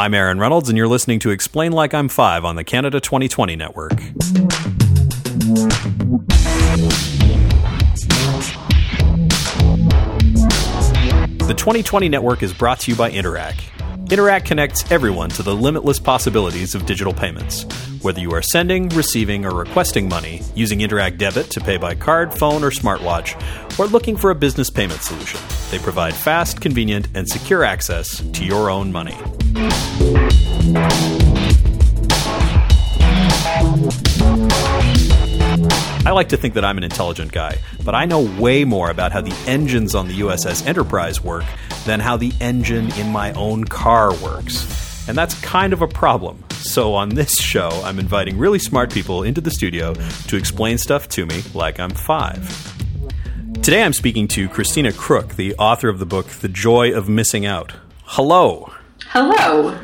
I'm Aaron Reynolds, and you're listening to Explain Like I'm Five on the Canada 2020 Network. The 2020 Network is brought to you by Interac. Interac connects everyone to the limitless possibilities of digital payments. Whether you are sending, receiving, or requesting money using Interac Debit to pay by card, phone, or smartwatch, or looking for a business payment solution, they provide fast, convenient, and secure access to your own money. I like to think that I'm an intelligent guy, but I know way more about how the engines on the USS Enterprise work than how the engine in my own car works. And that's kind of a problem. So on this show, I'm inviting really smart people into the studio to explain stuff to me like I'm five. Today I'm speaking to Christina Crook, the author of the book The Joy of Missing Out. Hello. Hello.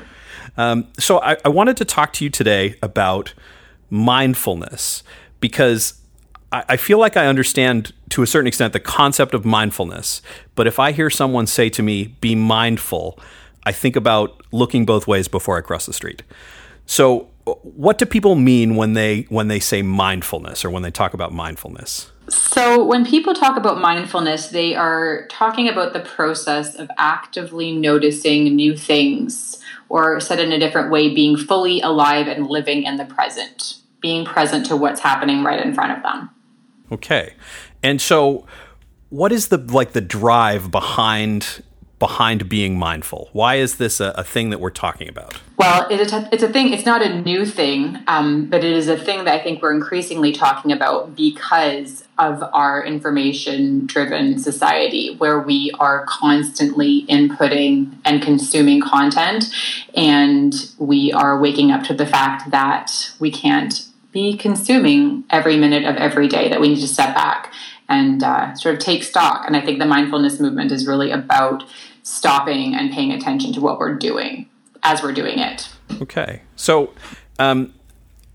Um, so I, I wanted to talk to you today about mindfulness because I, I feel like I understand to a certain extent the concept of mindfulness. But if I hear someone say to me, be mindful, I think about looking both ways before I cross the street. So what do people mean when they when they say mindfulness or when they talk about mindfulness? So, when people talk about mindfulness, they are talking about the process of actively noticing new things, or said in a different way, being fully alive and living in the present, being present to what's happening right in front of them. Okay. And so what is the like the drive behind behind being mindful? Why is this a, a thing that we're talking about? Well, it's a, it's a thing. It's not a new thing, um, but it is a thing that I think we're increasingly talking about because of our information driven society where we are constantly inputting and consuming content. And we are waking up to the fact that we can't be consuming every minute of every day, that we need to step back and uh, sort of take stock. And I think the mindfulness movement is really about stopping and paying attention to what we're doing as we're doing it. Okay. So um,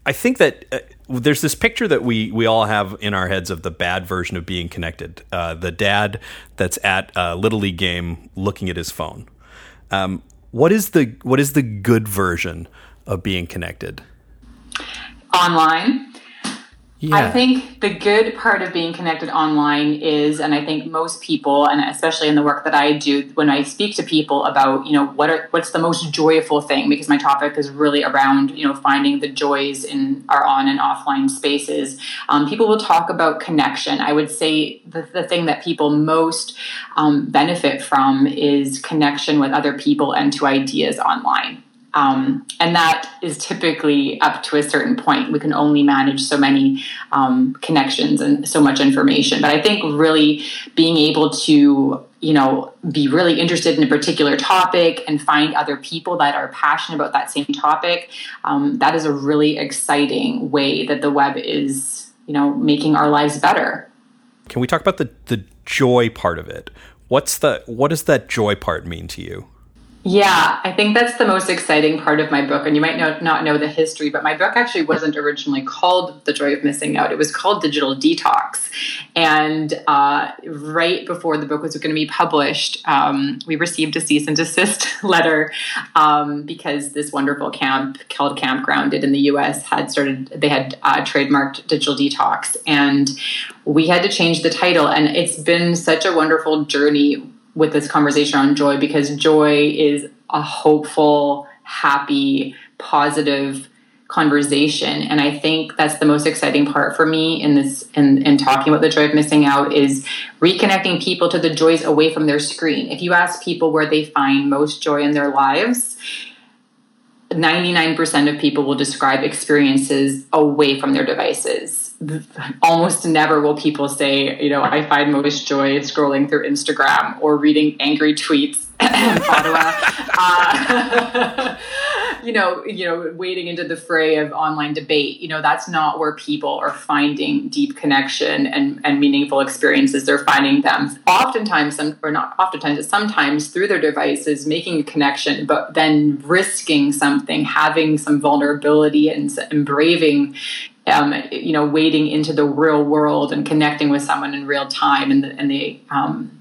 I think that. Uh, there's this picture that we we all have in our heads of the bad version of being connected. Uh, the dad that's at a little league game looking at his phone. Um, what is the what is the good version of being connected? Online yeah. I think the good part of being connected online is, and I think most people, and especially in the work that I do, when I speak to people about, you know, what are what's the most joyful thing, because my topic is really around, you know, finding the joys in our on and offline spaces. Um, people will talk about connection. I would say the, the thing that people most um, benefit from is connection with other people and to ideas online. Um, and that is typically up to a certain point. We can only manage so many um, connections and so much information. But I think really being able to, you know, be really interested in a particular topic and find other people that are passionate about that same topic, um, that is a really exciting way that the web is, you know, making our lives better. Can we talk about the the joy part of it? What's the what does that joy part mean to you? Yeah, I think that's the most exciting part of my book. And you might know, not know the history, but my book actually wasn't originally called The Joy of Missing Out. It was called Digital Detox. And uh, right before the book was going to be published, um, we received a cease and desist letter um, because this wonderful camp called Camp Grounded in the US had started, they had uh, trademarked Digital Detox. And we had to change the title. And it's been such a wonderful journey with this conversation on joy because joy is a hopeful, happy, positive conversation. And i think that's the most exciting part for me in this in, in talking about the joy of missing out is reconnecting people to the joys away from their screen. If you ask people where they find most joy in their lives 99% of people will describe experiences away from their devices almost never will people say, you know, I find most joy scrolling through Instagram or reading angry tweets. uh, you know, you know, wading into the fray of online debate. You know, that's not where people are finding deep connection and, and meaningful experiences. They're finding them oftentimes, some, or not oftentimes, sometimes through their devices, making a connection, but then risking something, having some vulnerability and, and braving um, you know, wading into the real world and connecting with someone in real time and the, and the, um,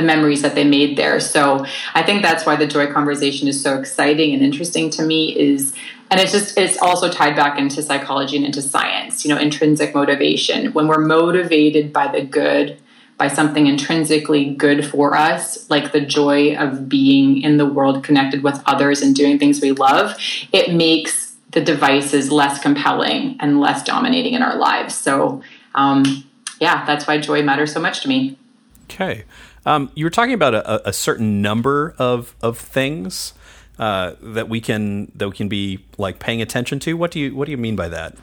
the memories that they made there. So I think that's why the joy conversation is so exciting and interesting to me is and it's just it's also tied back into psychology and into science, you know, intrinsic motivation. When we're motivated by the good, by something intrinsically good for us, like the joy of being in the world connected with others and doing things we love, it makes the devices less compelling and less dominating in our lives. So um, yeah, that's why joy matters so much to me. Okay. Um, you were talking about a, a, certain number of of things uh, that we can that we can be like paying attention to. What do you what do you mean by that?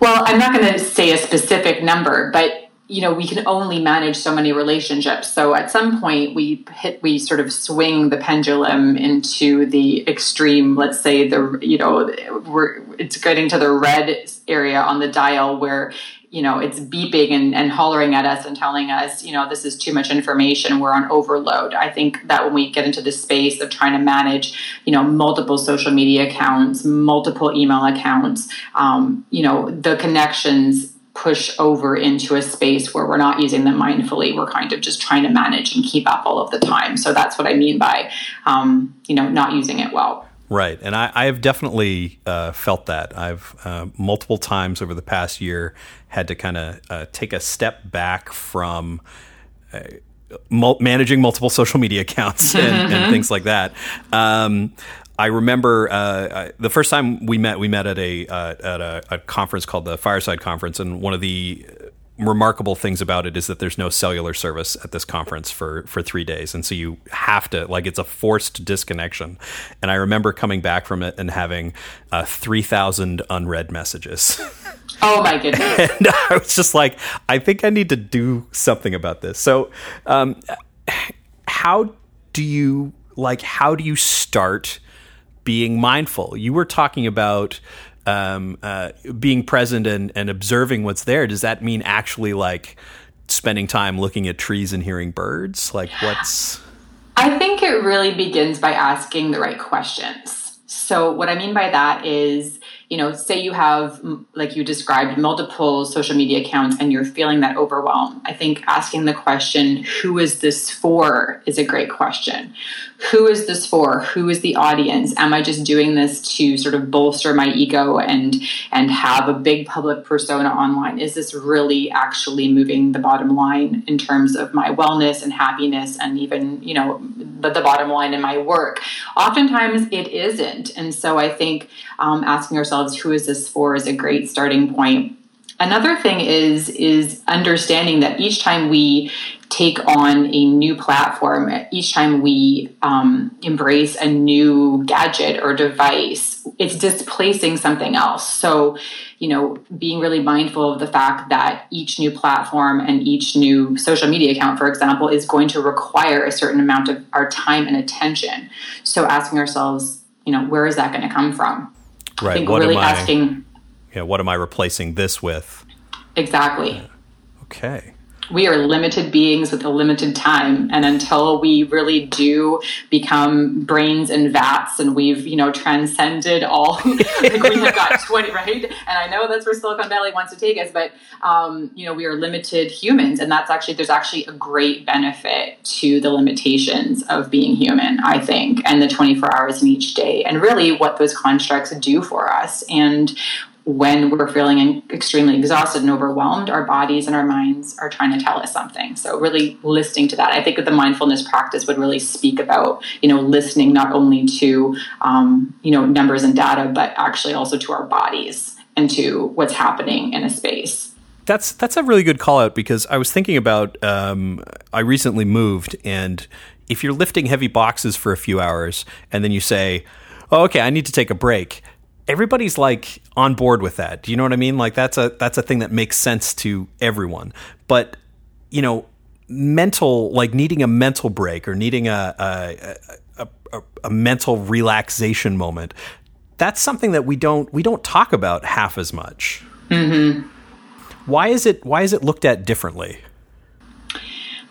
Well, I'm not going to say a specific number, but you know we can only manage so many relationships. So at some point we hit we sort of swing the pendulum into the extreme. Let's say the you know we're it's getting to the red area on the dial where you know it's beeping and, and hollering at us and telling us you know this is too much information. We're on overload. I think that when we get into the space of trying to manage you know multiple social media accounts multiple email accounts um, you know the connections push over into a space where we're not using them mindfully we're kind of just trying to manage and keep up all of the time so that's what i mean by um, you know not using it well Right, and I, I have definitely uh, felt that. I've uh, multiple times over the past year had to kind of uh, take a step back from uh, mul- managing multiple social media accounts and, and things like that. Um, I remember uh, the first time we met. We met at a uh, at a, a, conference called the Fireside Conference, and one of the remarkable things about it is that there's no cellular service at this conference for for three days, and so you have to like it's a forced disconnection. And I remember coming back from it and having uh, three thousand unread messages. Oh my goodness! and I was just like, I think I need to do something about this. So, um, how do you like? How do you start being mindful? You were talking about um, uh, being present and, and observing what's there, does that mean actually like spending time looking at trees and hearing birds? Like, what's. I think it really begins by asking the right questions. So, what I mean by that is you know, say you have, like you described, multiple social media accounts and you're feeling that overwhelm. I think asking the question, who is this for, is a great question. Who is this for? Who is the audience? Am I just doing this to sort of bolster my ego and and have a big public persona online? Is this really actually moving the bottom line in terms of my wellness and happiness and even, you know, the, the bottom line in my work? Oftentimes it isn't. And so I think um, asking ourselves who is this for is a great starting point another thing is is understanding that each time we take on a new platform each time we um, embrace a new gadget or device it's displacing something else so you know being really mindful of the fact that each new platform and each new social media account for example is going to require a certain amount of our time and attention so asking ourselves you know where is that going to come from Right. I think what really am I, asking. Yeah. What am I replacing this with? Exactly. Okay we are limited beings with a limited time and until we really do become brains and vats and we've you know transcended all like we have got 20 right? And i know that's where silicon valley wants to take us but um, you know we are limited humans and that's actually there's actually a great benefit to the limitations of being human i think and the 24 hours in each day and really what those constructs do for us. And when we're feeling extremely exhausted and overwhelmed, our bodies and our minds are trying to tell us something. So really listening to that. I think that the mindfulness practice would really speak about, you know, listening not only to, um, you know, numbers and data, but actually also to our bodies and to what's happening in a space. That's that's a really good call out because I was thinking about um, I recently moved and if you're lifting heavy boxes for a few hours and then you say, oh, okay, I need to take a break everybody's like on board with that. Do you know what I mean? Like that's a that's a thing that makes sense to everyone. But you know, mental like needing a mental break or needing a a, a, a, a mental relaxation moment. That's something that we don't we don't talk about half as much. Mm-hmm. Why is it why is it looked at differently?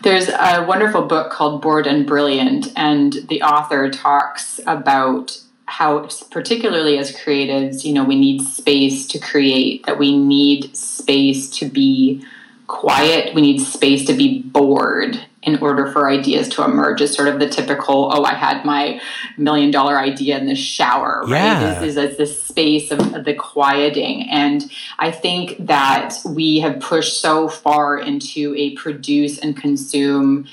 There's a wonderful book called Bored and Brilliant, and the author talks about how particularly as creatives you know we need space to create that we need space to be quiet we need space to be bored in order for ideas to emerge is sort of the typical oh i had my million dollar idea in the shower right yeah. this is this space of the quieting and i think that we have pushed so far into a produce and consume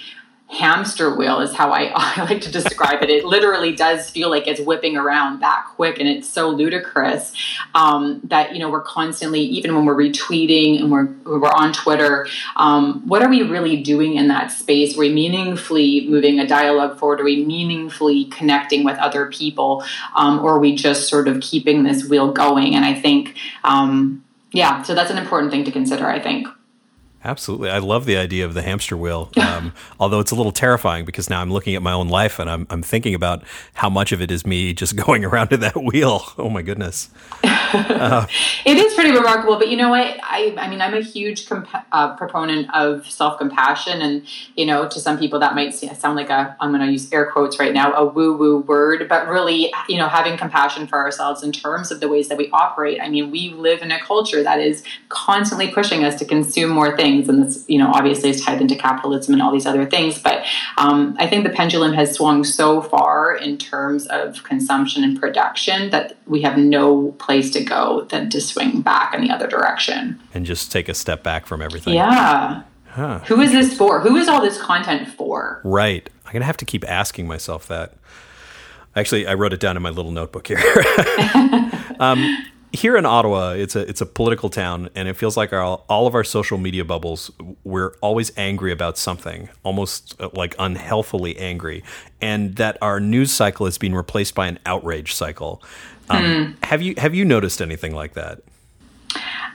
hamster wheel is how I, I, like to describe it. It literally does feel like it's whipping around that quick, and it's so ludicrous um, that you know we're constantly, even when we're retweeting and we're we're on Twitter, um, what are we really doing in that space? Are we meaningfully moving a dialogue forward? Are we meaningfully connecting with other people, um, or are we just sort of keeping this wheel going? And I think, um, yeah, so that's an important thing to consider. I think. Absolutely. I love the idea of the hamster wheel, um, although it's a little terrifying because now I'm looking at my own life and I'm, I'm thinking about how much of it is me just going around in that wheel. Oh my goodness. Uh, it is pretty remarkable, but you know what? I, I mean, I'm a huge comp- uh, proponent of self compassion, and you know, to some people that might sound like a I'm going to use air quotes right now a woo woo word, but really, you know, having compassion for ourselves in terms of the ways that we operate. I mean, we live in a culture that is constantly pushing us to consume more things, and this, you know, obviously is tied into capitalism and all these other things. But um, I think the pendulum has swung so far in terms of consumption and production that we have no place to go than to swing back in the other direction and just take a step back from everything. Yeah. Huh. Who is this for? Who is all this content for? Right. I'm going to have to keep asking myself that. Actually, I wrote it down in my little notebook here. um, here in Ottawa, it's a it's a political town, and it feels like our, all of our social media bubbles. We're always angry about something, almost uh, like unhealthily angry, and that our news cycle is being replaced by an outrage cycle. Um, hmm. Have you have you noticed anything like that?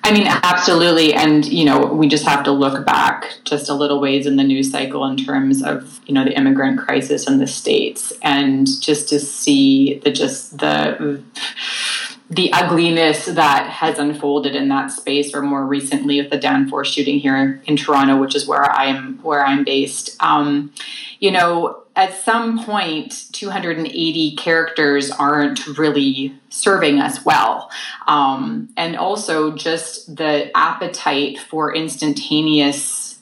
I mean, absolutely. And, you know, we just have to look back just a little ways in the news cycle in terms of, you know, the immigrant crisis in the States and just to see the just the the ugliness that has unfolded in that space, or more recently with the Danforth shooting here in Toronto, which is where I'm where I'm based. Um, you know, at some point, 280 characters aren't really serving us well, um, and also just the appetite for instantaneous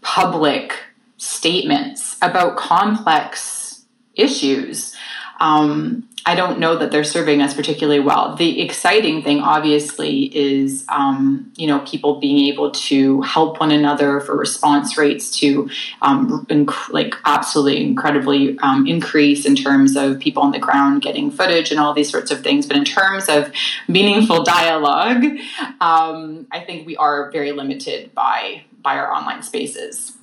public statements about complex issues. Um, I don't know that they're serving us particularly well. The exciting thing, obviously, is um, you know people being able to help one another for response rates to um, inc- like absolutely incredibly um, increase in terms of people on the ground getting footage and all these sorts of things. But in terms of meaningful dialogue, um, I think we are very limited by by our online spaces.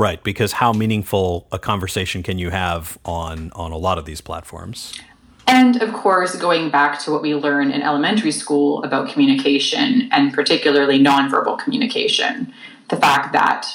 Right, because how meaningful a conversation can you have on on a lot of these platforms? And of course, going back to what we learn in elementary school about communication and particularly nonverbal communication, the fact that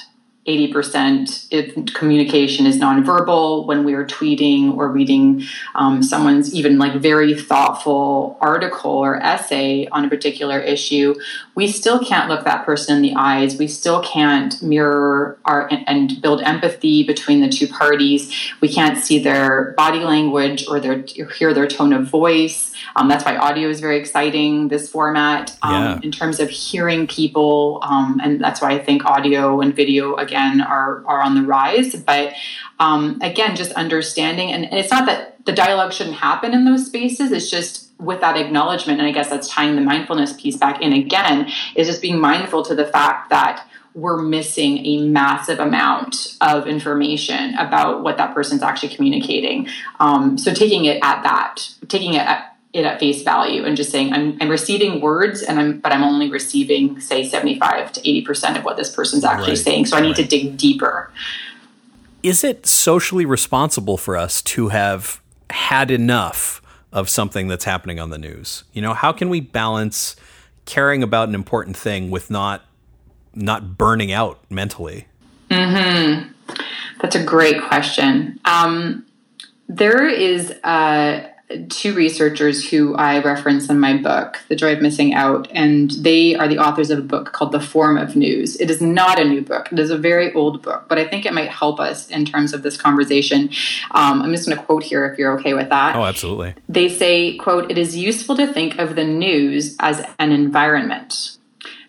80% if communication is nonverbal when we are tweeting or reading um, someone's even like very thoughtful article or essay on a particular issue we still can't look that person in the eyes we still can't mirror our and build empathy between the two parties we can't see their body language or their hear their tone of voice um, that's why audio is very exciting, this format, um, yeah. in terms of hearing people. Um, and that's why I think audio and video, again, are, are on the rise. But um, again, just understanding, and, and it's not that the dialogue shouldn't happen in those spaces, it's just with that acknowledgement, and I guess that's tying the mindfulness piece back in again, is just being mindful to the fact that we're missing a massive amount of information about what that person's actually communicating. Um, so taking it at that, taking it at it at face value and just saying I'm, I'm receiving words and I'm but I'm only receiving say 75 to 80 percent of what this person's actually right. saying. So I need right. to dig deeper. Is it socially responsible for us to have had enough of something that's happening on the news? You know how can we balance caring about an important thing with not not burning out mentally? Hmm that's a great question. Um, there is a two researchers who I reference in my book, The Joy of Missing Out, and they are the authors of a book called The Form of News. It is not a new book, it is a very old book, but I think it might help us in terms of this conversation. Um, I'm just going to quote here if you're okay with that. Oh, absolutely. They say, quote, it is useful to think of the news as an environment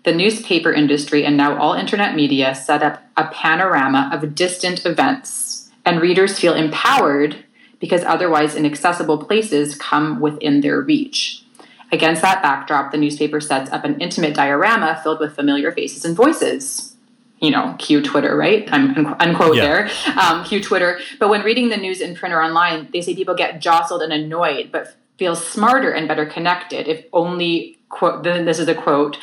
the newspaper industry and now all internet media set up a panorama of distant events, and readers feel empowered because otherwise inaccessible places come within their reach. Against that backdrop, the newspaper sets up an intimate diorama filled with familiar faces and voices. You know, cue Twitter, right? I'm unquote yeah. there. Um, cue Twitter. But when reading the news in print or online, they say people get jostled and annoyed, but feel smarter and better connected if only quote this is a quote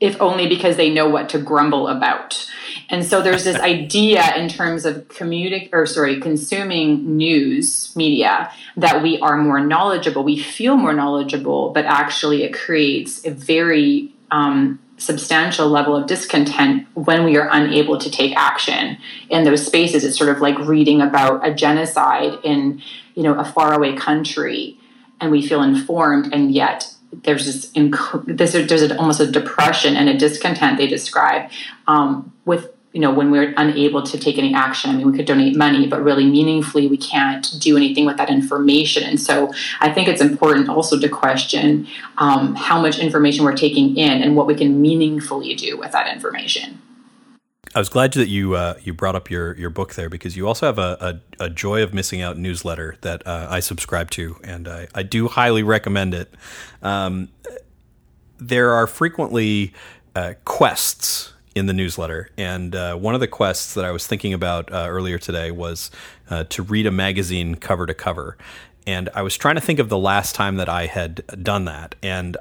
if only because they know what to grumble about and so there's this idea in terms of communic or sorry consuming news media that we are more knowledgeable. We feel more knowledgeable but actually it creates a very um, substantial level of discontent when we are unable to take action in those spaces. It's sort of like reading about a genocide in you know a faraway country and we feel informed and yet there's this, inc- this there's a, almost a depression and a discontent they describe um, with you know when we're unable to take any action i mean we could donate money but really meaningfully we can't do anything with that information and so i think it's important also to question um, how much information we're taking in and what we can meaningfully do with that information I was glad that you uh, you brought up your your book there because you also have a, a, a joy of missing out newsletter that uh, I subscribe to and I, I do highly recommend it. Um, there are frequently uh, quests in the newsletter, and uh, one of the quests that I was thinking about uh, earlier today was uh, to read a magazine cover to cover, and I was trying to think of the last time that I had done that, and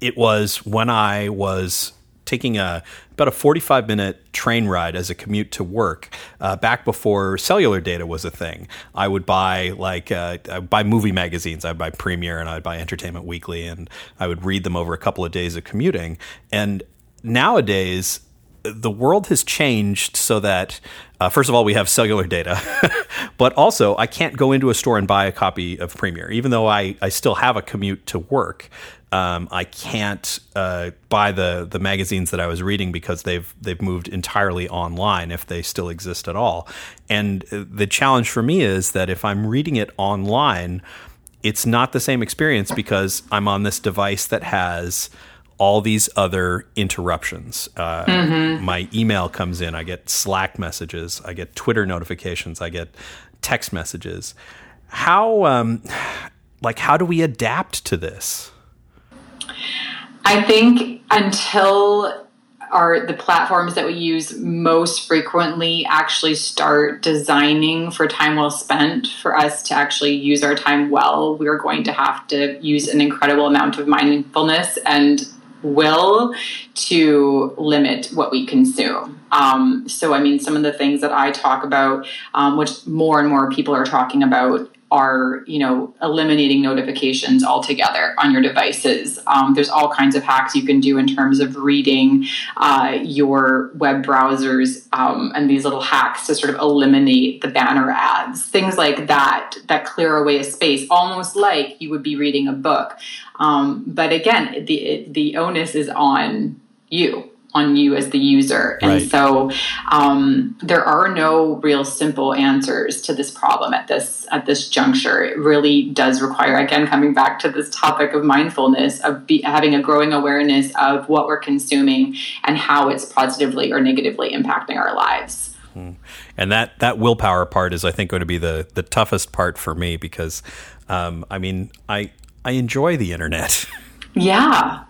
it was when I was taking a about a 45 minute train ride as a commute to work uh, back before cellular data was a thing. I would buy like uh, I'd buy movie magazines. I'd buy Premiere and I'd buy Entertainment Weekly, and I would read them over a couple of days of commuting. And nowadays, the world has changed so that uh, first of all we have cellular data but also i can't go into a store and buy a copy of premiere even though i, I still have a commute to work um, I can't uh, buy the the magazines that I was reading because they've they've moved entirely online if they still exist at all. And the challenge for me is that if I'm reading it online, it's not the same experience because I'm on this device that has all these other interruptions. Uh, mm-hmm. My email comes in, I get Slack messages, I get Twitter notifications, I get text messages. How um, like how do we adapt to this? I think until our the platforms that we use most frequently actually start designing for time well spent for us to actually use our time well we're going to have to use an incredible amount of mindfulness and will to limit what we consume. Um, so i mean some of the things that i talk about um, which more and more people are talking about are you know eliminating notifications altogether on your devices. Um, there's all kinds of hacks you can do in terms of reading uh, your web browsers um, and these little hacks to sort of eliminate the banner ads. Things like that that clear away a space almost like you would be reading a book. Um, but again the the onus is on you on you as the user. And right. so um, there are no real simple answers to this problem at this at this juncture. It really does require, again, coming back to this topic of mindfulness, of be, having a growing awareness of what we're consuming and how it's positively or negatively impacting our lives. Hmm. And that that willpower part is, I think, going to be the the toughest part for me because, um, I mean, I I enjoy the internet. Yeah,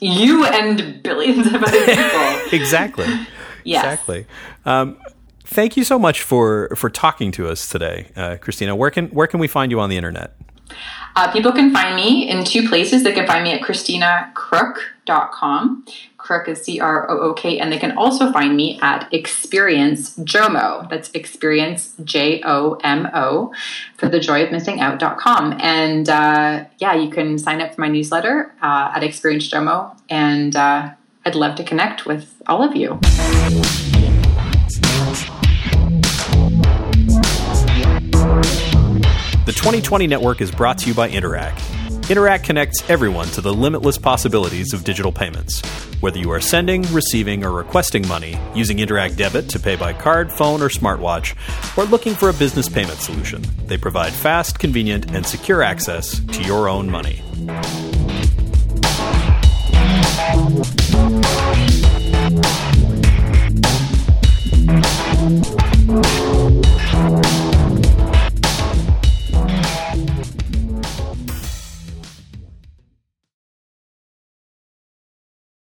you and billions of other people. exactly. Yes. Exactly. Um, thank you so much for for talking to us today, uh, Christina. Where can where can we find you on the internet? Uh, people can find me in two places. They can find me at christinacrook.com. Crook is C R O O K. And they can also find me at Experience Jomo. That's Experience J O M O for the joy of missing out.com. And uh, yeah, you can sign up for my newsletter uh, at Experience Jomo. And uh, I'd love to connect with all of you. 2020 Network is brought to you by Interac. Interac connects everyone to the limitless possibilities of digital payments. Whether you are sending, receiving, or requesting money using Interac Debit to pay by card, phone, or smartwatch, or looking for a business payment solution, they provide fast, convenient, and secure access to your own money.